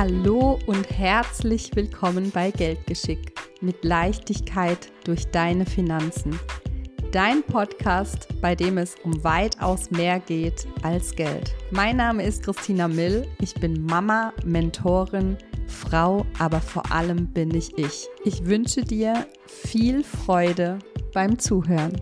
Hallo und herzlich willkommen bei Geldgeschick mit Leichtigkeit durch deine Finanzen. Dein Podcast, bei dem es um weitaus mehr geht als Geld. Mein Name ist Christina Mill. Ich bin Mama, Mentorin, Frau, aber vor allem bin ich ich. Ich wünsche dir viel Freude beim Zuhören.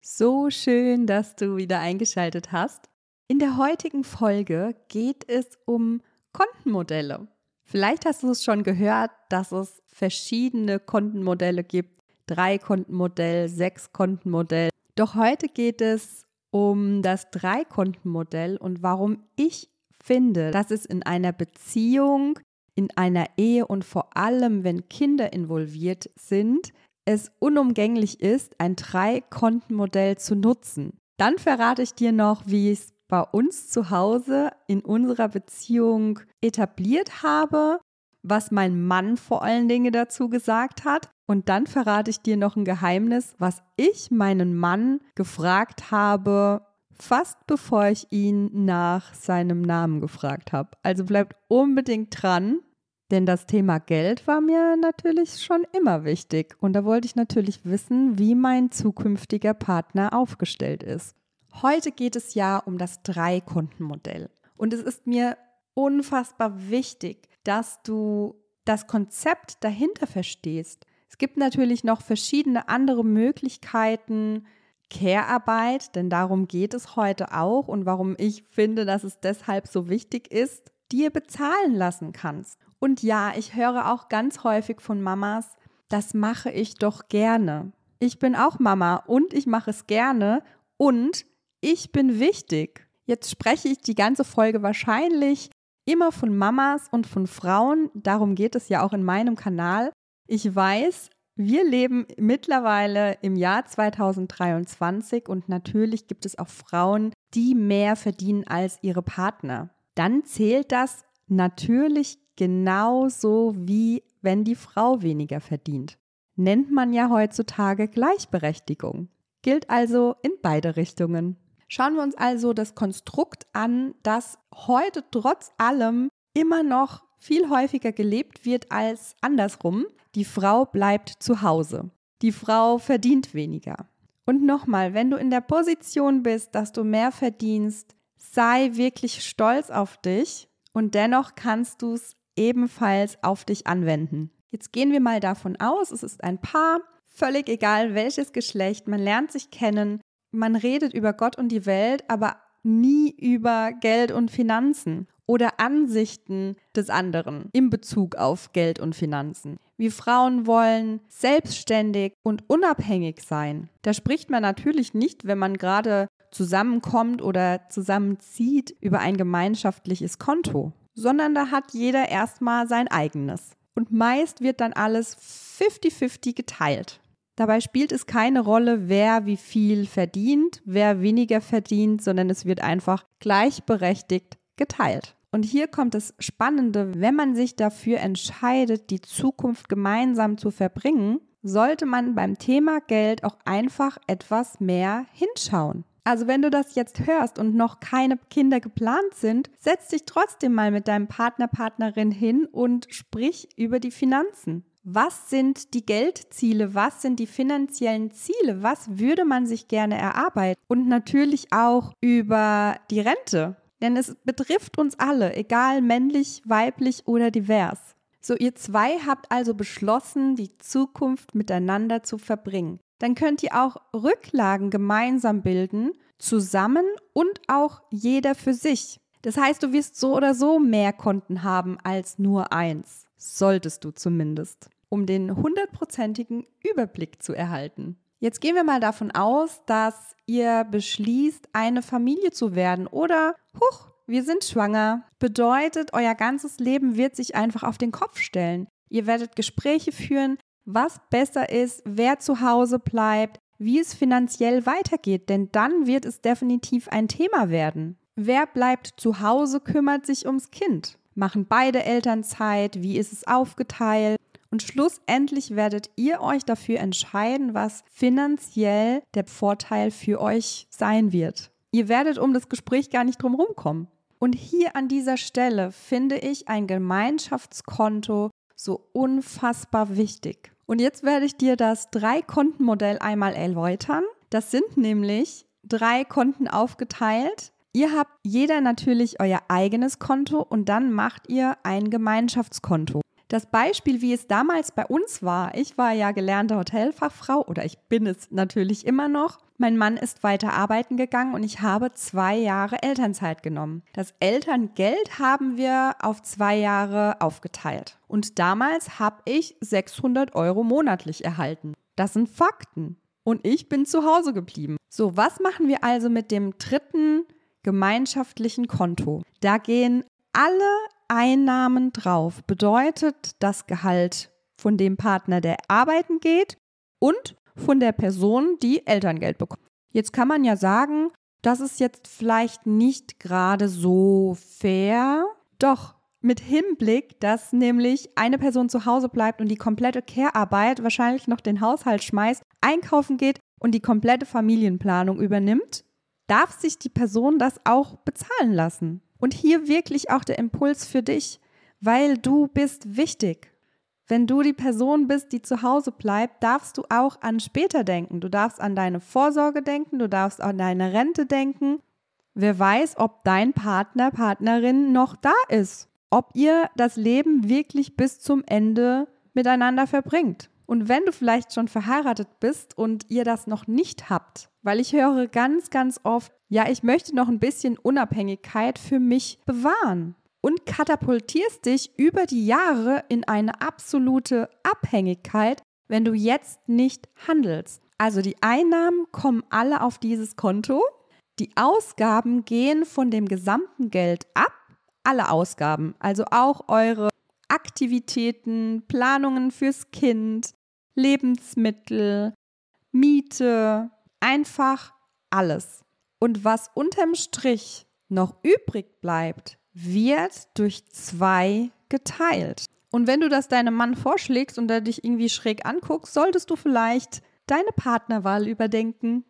So schön, dass du wieder eingeschaltet hast. In der heutigen Folge geht es um Kontenmodelle. Vielleicht hast du es schon gehört, dass es verschiedene Kontenmodelle gibt. Drei Kontenmodell, sechs Kontenmodell. Doch heute geht es um das Drei-Kontenmodell und warum ich finde, dass es in einer Beziehung, in einer Ehe und vor allem, wenn Kinder involviert sind, es unumgänglich ist, ein Drei-Kontenmodell zu nutzen. Dann verrate ich dir noch, wie es bei uns zu Hause in unserer Beziehung etabliert habe, was mein Mann vor allen Dingen dazu gesagt hat. Und dann verrate ich dir noch ein Geheimnis, was ich meinen Mann gefragt habe, fast bevor ich ihn nach seinem Namen gefragt habe. Also bleibt unbedingt dran, denn das Thema Geld war mir natürlich schon immer wichtig. Und da wollte ich natürlich wissen, wie mein zukünftiger Partner aufgestellt ist. Heute geht es ja um das Drei-Konten-Modell. Und es ist mir unfassbar wichtig, dass du das Konzept dahinter verstehst. Es gibt natürlich noch verschiedene andere Möglichkeiten, Care-Arbeit, denn darum geht es heute auch und warum ich finde, dass es deshalb so wichtig ist, dir bezahlen lassen kannst. Und ja, ich höre auch ganz häufig von Mamas, das mache ich doch gerne. Ich bin auch Mama und ich mache es gerne und ich bin wichtig. Jetzt spreche ich die ganze Folge wahrscheinlich immer von Mamas und von Frauen. Darum geht es ja auch in meinem Kanal. Ich weiß, wir leben mittlerweile im Jahr 2023 und natürlich gibt es auch Frauen, die mehr verdienen als ihre Partner. Dann zählt das natürlich genauso wie wenn die Frau weniger verdient. Nennt man ja heutzutage Gleichberechtigung. Gilt also in beide Richtungen. Schauen wir uns also das Konstrukt an, das heute trotz allem immer noch viel häufiger gelebt wird als andersrum. Die Frau bleibt zu Hause. Die Frau verdient weniger. Und nochmal, wenn du in der Position bist, dass du mehr verdienst, sei wirklich stolz auf dich und dennoch kannst du es ebenfalls auf dich anwenden. Jetzt gehen wir mal davon aus, es ist ein Paar, völlig egal welches Geschlecht, man lernt sich kennen, man redet über Gott und die Welt, aber nie über Geld und Finanzen oder Ansichten des anderen in Bezug auf Geld und Finanzen. Wir Frauen wollen selbstständig und unabhängig sein. Da spricht man natürlich nicht, wenn man gerade zusammenkommt oder zusammenzieht über ein gemeinschaftliches Konto, sondern da hat jeder erstmal sein eigenes. Und meist wird dann alles 50-50 geteilt. Dabei spielt es keine Rolle, wer wie viel verdient, wer weniger verdient, sondern es wird einfach gleichberechtigt geteilt. Und hier kommt das Spannende, wenn man sich dafür entscheidet, die Zukunft gemeinsam zu verbringen, sollte man beim Thema Geld auch einfach etwas mehr hinschauen. Also wenn du das jetzt hörst und noch keine Kinder geplant sind, setz dich trotzdem mal mit deinem Partner, Partnerin hin und sprich über die Finanzen was sind die Geldziele, was sind die finanziellen Ziele, was würde man sich gerne erarbeiten und natürlich auch über die Rente, denn es betrifft uns alle, egal männlich, weiblich oder divers. So, ihr zwei habt also beschlossen, die Zukunft miteinander zu verbringen. Dann könnt ihr auch Rücklagen gemeinsam bilden, zusammen und auch jeder für sich. Das heißt, du wirst so oder so mehr Konten haben als nur eins. Solltest du zumindest um den hundertprozentigen Überblick zu erhalten. Jetzt gehen wir mal davon aus, dass ihr beschließt, eine Familie zu werden oder, huch, wir sind schwanger. Bedeutet, euer ganzes Leben wird sich einfach auf den Kopf stellen. Ihr werdet Gespräche führen, was besser ist, wer zu Hause bleibt, wie es finanziell weitergeht, denn dann wird es definitiv ein Thema werden. Wer bleibt zu Hause, kümmert sich ums Kind. Machen beide Elternzeit? Wie ist es aufgeteilt? Und schlussendlich werdet ihr euch dafür entscheiden, was finanziell der Vorteil für euch sein wird. Ihr werdet um das Gespräch gar nicht drum kommen. Und hier an dieser Stelle finde ich ein Gemeinschaftskonto so unfassbar wichtig. Und jetzt werde ich dir das Drei-Konten-Modell einmal erläutern. Das sind nämlich drei Konten aufgeteilt. Ihr habt jeder natürlich euer eigenes Konto und dann macht ihr ein Gemeinschaftskonto. Das Beispiel, wie es damals bei uns war, ich war ja gelernte Hotelfachfrau oder ich bin es natürlich immer noch. Mein Mann ist weiter arbeiten gegangen und ich habe zwei Jahre Elternzeit genommen. Das Elterngeld haben wir auf zwei Jahre aufgeteilt. Und damals habe ich 600 Euro monatlich erhalten. Das sind Fakten. Und ich bin zu Hause geblieben. So, was machen wir also mit dem dritten gemeinschaftlichen Konto? Da gehen alle Einnahmen drauf. Bedeutet das Gehalt von dem Partner, der arbeiten geht und von der Person, die Elterngeld bekommt. Jetzt kann man ja sagen, das ist jetzt vielleicht nicht gerade so fair. Doch mit Hinblick, dass nämlich eine Person zu Hause bleibt und die komplette Care-Arbeit wahrscheinlich noch den Haushalt schmeißt, einkaufen geht und die komplette Familienplanung übernimmt, darf sich die Person das auch bezahlen lassen. Und hier wirklich auch der Impuls für dich, weil du bist wichtig. Wenn du die Person bist, die zu Hause bleibt, darfst du auch an später denken. Du darfst an deine Vorsorge denken, du darfst an deine Rente denken. Wer weiß, ob dein Partner, Partnerin noch da ist. Ob ihr das Leben wirklich bis zum Ende miteinander verbringt. Und wenn du vielleicht schon verheiratet bist und ihr das noch nicht habt, weil ich höre ganz, ganz oft, ja, ich möchte noch ein bisschen Unabhängigkeit für mich bewahren und katapultierst dich über die Jahre in eine absolute Abhängigkeit, wenn du jetzt nicht handelst. Also die Einnahmen kommen alle auf dieses Konto, die Ausgaben gehen von dem gesamten Geld ab, alle Ausgaben, also auch eure Aktivitäten, Planungen fürs Kind, Lebensmittel, Miete, einfach alles. Und was unterm Strich noch übrig bleibt, wird durch zwei geteilt. Und wenn du das deinem Mann vorschlägst und er dich irgendwie schräg anguckst, solltest du vielleicht deine Partnerwahl überdenken.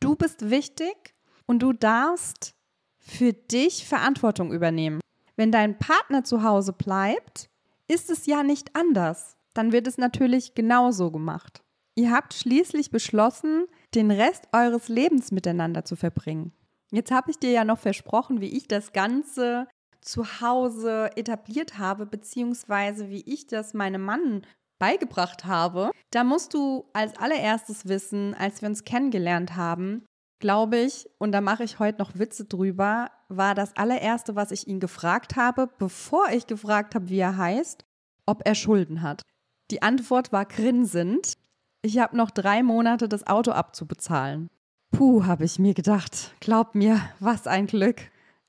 Du bist wichtig und du darfst für dich Verantwortung übernehmen. Wenn dein Partner zu Hause bleibt, ist es ja nicht anders. Dann wird es natürlich genauso gemacht. Ihr habt schließlich beschlossen, den Rest eures Lebens miteinander zu verbringen. Jetzt habe ich dir ja noch versprochen, wie ich das Ganze zu Hause etabliert habe, beziehungsweise wie ich das meinem Mann beigebracht habe. Da musst du als allererstes wissen, als wir uns kennengelernt haben, glaube ich, und da mache ich heute noch Witze drüber, war das allererste, was ich ihn gefragt habe, bevor ich gefragt habe, wie er heißt, ob er Schulden hat. Die Antwort war grinsend. Ich habe noch drei Monate das Auto abzubezahlen. Puh, habe ich mir gedacht. Glaub mir, was ein Glück.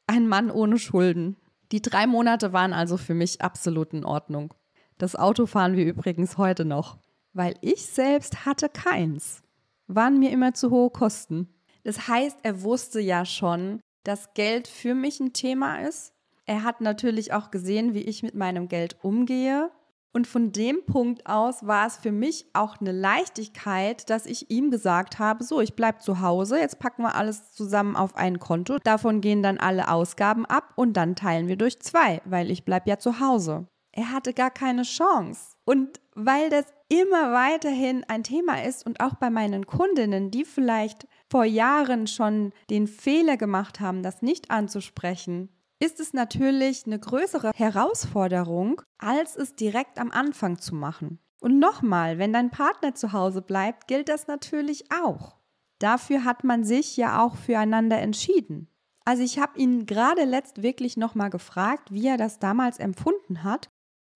Ein Mann ohne Schulden. Die drei Monate waren also für mich absolut in Ordnung. Das Auto fahren wir übrigens heute noch, weil ich selbst hatte keins. Waren mir immer zu hohe Kosten. Das heißt, er wusste ja schon, dass Geld für mich ein Thema ist. Er hat natürlich auch gesehen, wie ich mit meinem Geld umgehe. Und von dem Punkt aus war es für mich auch eine Leichtigkeit, dass ich ihm gesagt habe, so, ich bleibe zu Hause, jetzt packen wir alles zusammen auf ein Konto, davon gehen dann alle Ausgaben ab und dann teilen wir durch zwei, weil ich bleibe ja zu Hause. Er hatte gar keine Chance. Und weil das immer weiterhin ein Thema ist und auch bei meinen Kundinnen, die vielleicht vor Jahren schon den Fehler gemacht haben, das nicht anzusprechen, ist es natürlich eine größere Herausforderung, als es direkt am Anfang zu machen. Und nochmal, wenn dein Partner zu Hause bleibt, gilt das natürlich auch. Dafür hat man sich ja auch füreinander entschieden. Also ich habe ihn gerade letzt wirklich nochmal gefragt, wie er das damals empfunden hat.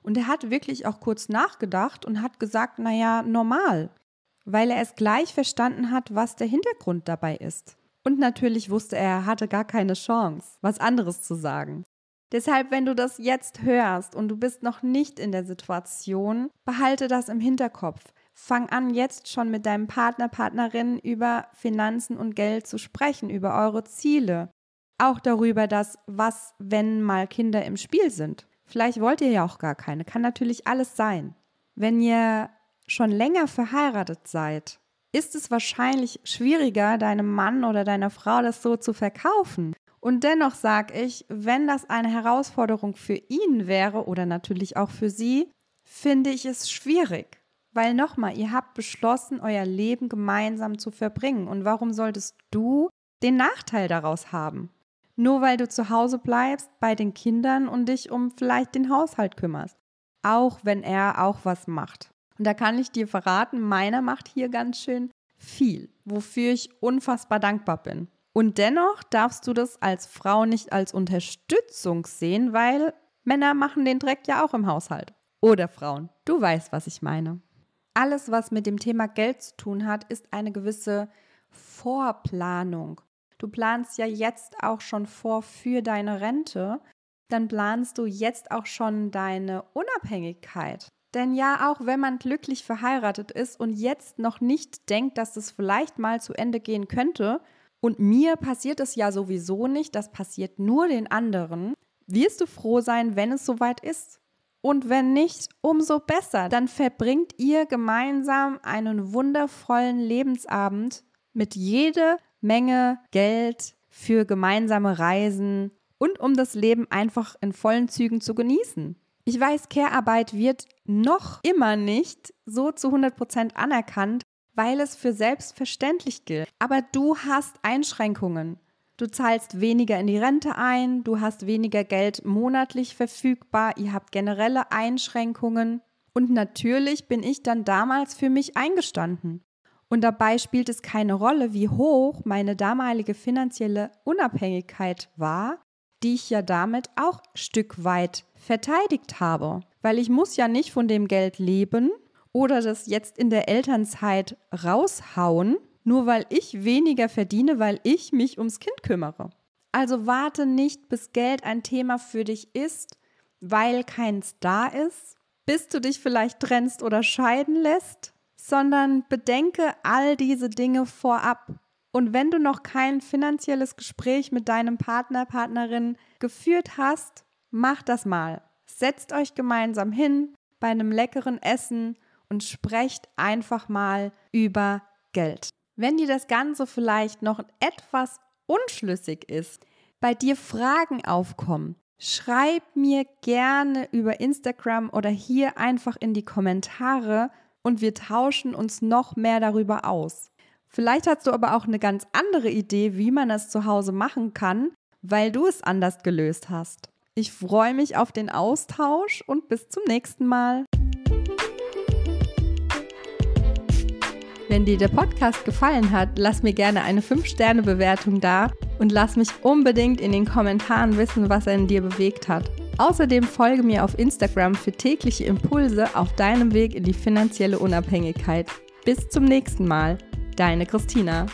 Und er hat wirklich auch kurz nachgedacht und hat gesagt, naja, normal, weil er es gleich verstanden hat, was der Hintergrund dabei ist. Und natürlich wusste er, er hatte gar keine Chance, was anderes zu sagen. Deshalb, wenn du das jetzt hörst und du bist noch nicht in der Situation, behalte das im Hinterkopf. Fang an, jetzt schon mit deinem Partner, Partnerin über Finanzen und Geld zu sprechen, über eure Ziele. Auch darüber, dass was, wenn mal Kinder im Spiel sind. Vielleicht wollt ihr ja auch gar keine. Kann natürlich alles sein. Wenn ihr schon länger verheiratet seid, ist es wahrscheinlich schwieriger, deinem Mann oder deiner Frau das so zu verkaufen. Und dennoch sage ich, wenn das eine Herausforderung für ihn wäre oder natürlich auch für sie, finde ich es schwierig. Weil nochmal, ihr habt beschlossen, euer Leben gemeinsam zu verbringen. Und warum solltest du den Nachteil daraus haben? Nur weil du zu Hause bleibst bei den Kindern und dich um vielleicht den Haushalt kümmerst. Auch wenn er auch was macht. Und da kann ich dir verraten, meiner macht hier ganz schön viel, wofür ich unfassbar dankbar bin. Und dennoch darfst du das als Frau nicht als Unterstützung sehen, weil Männer machen den Dreck ja auch im Haushalt. Oder Frauen. Du weißt, was ich meine alles, was mit dem Thema Geld zu tun hat, ist eine gewisse Vorplanung. Du planst ja jetzt auch schon vor für deine Rente, dann planst du jetzt auch schon deine Unabhängigkeit. Denn ja, auch wenn man glücklich verheiratet ist und jetzt noch nicht denkt, dass es vielleicht mal zu Ende gehen könnte, und mir passiert es ja sowieso nicht, das passiert nur den anderen, wirst du froh sein, wenn es soweit ist. Und wenn nicht, umso besser. Dann verbringt ihr gemeinsam einen wundervollen Lebensabend mit jede Menge Geld für gemeinsame Reisen und um das Leben einfach in vollen Zügen zu genießen. Ich weiß, Care-Arbeit wird noch immer nicht so zu 100% anerkannt, weil es für selbstverständlich gilt. Aber du hast Einschränkungen. Du zahlst weniger in die Rente ein, du hast weniger Geld monatlich verfügbar, ihr habt generelle Einschränkungen. Und natürlich bin ich dann damals für mich eingestanden. Und dabei spielt es keine Rolle, wie hoch meine damalige finanzielle Unabhängigkeit war, die ich ja damit auch Stück weit verteidigt habe. Weil ich muss ja nicht von dem Geld leben oder das jetzt in der Elternzeit raushauen, nur weil ich weniger verdiene, weil ich mich ums Kind kümmere. Also warte nicht, bis Geld ein Thema für dich ist, weil keins da ist, bis du dich vielleicht trennst oder scheiden lässt, sondern bedenke all diese Dinge vorab. Und wenn du noch kein finanzielles Gespräch mit deinem Partner, Partnerin geführt hast, mach das mal. Setzt euch gemeinsam hin bei einem leckeren Essen und sprecht einfach mal über Geld. Wenn dir das Ganze vielleicht noch etwas unschlüssig ist, bei dir Fragen aufkommen, schreib mir gerne über Instagram oder hier einfach in die Kommentare und wir tauschen uns noch mehr darüber aus. Vielleicht hast du aber auch eine ganz andere Idee, wie man es zu Hause machen kann, weil du es anders gelöst hast. Ich freue mich auf den Austausch und bis zum nächsten Mal. Wenn dir der Podcast gefallen hat, lass mir gerne eine 5-Sterne-Bewertung da und lass mich unbedingt in den Kommentaren wissen, was er in dir bewegt hat. Außerdem folge mir auf Instagram für tägliche Impulse auf deinem Weg in die finanzielle Unabhängigkeit. Bis zum nächsten Mal, deine Christina.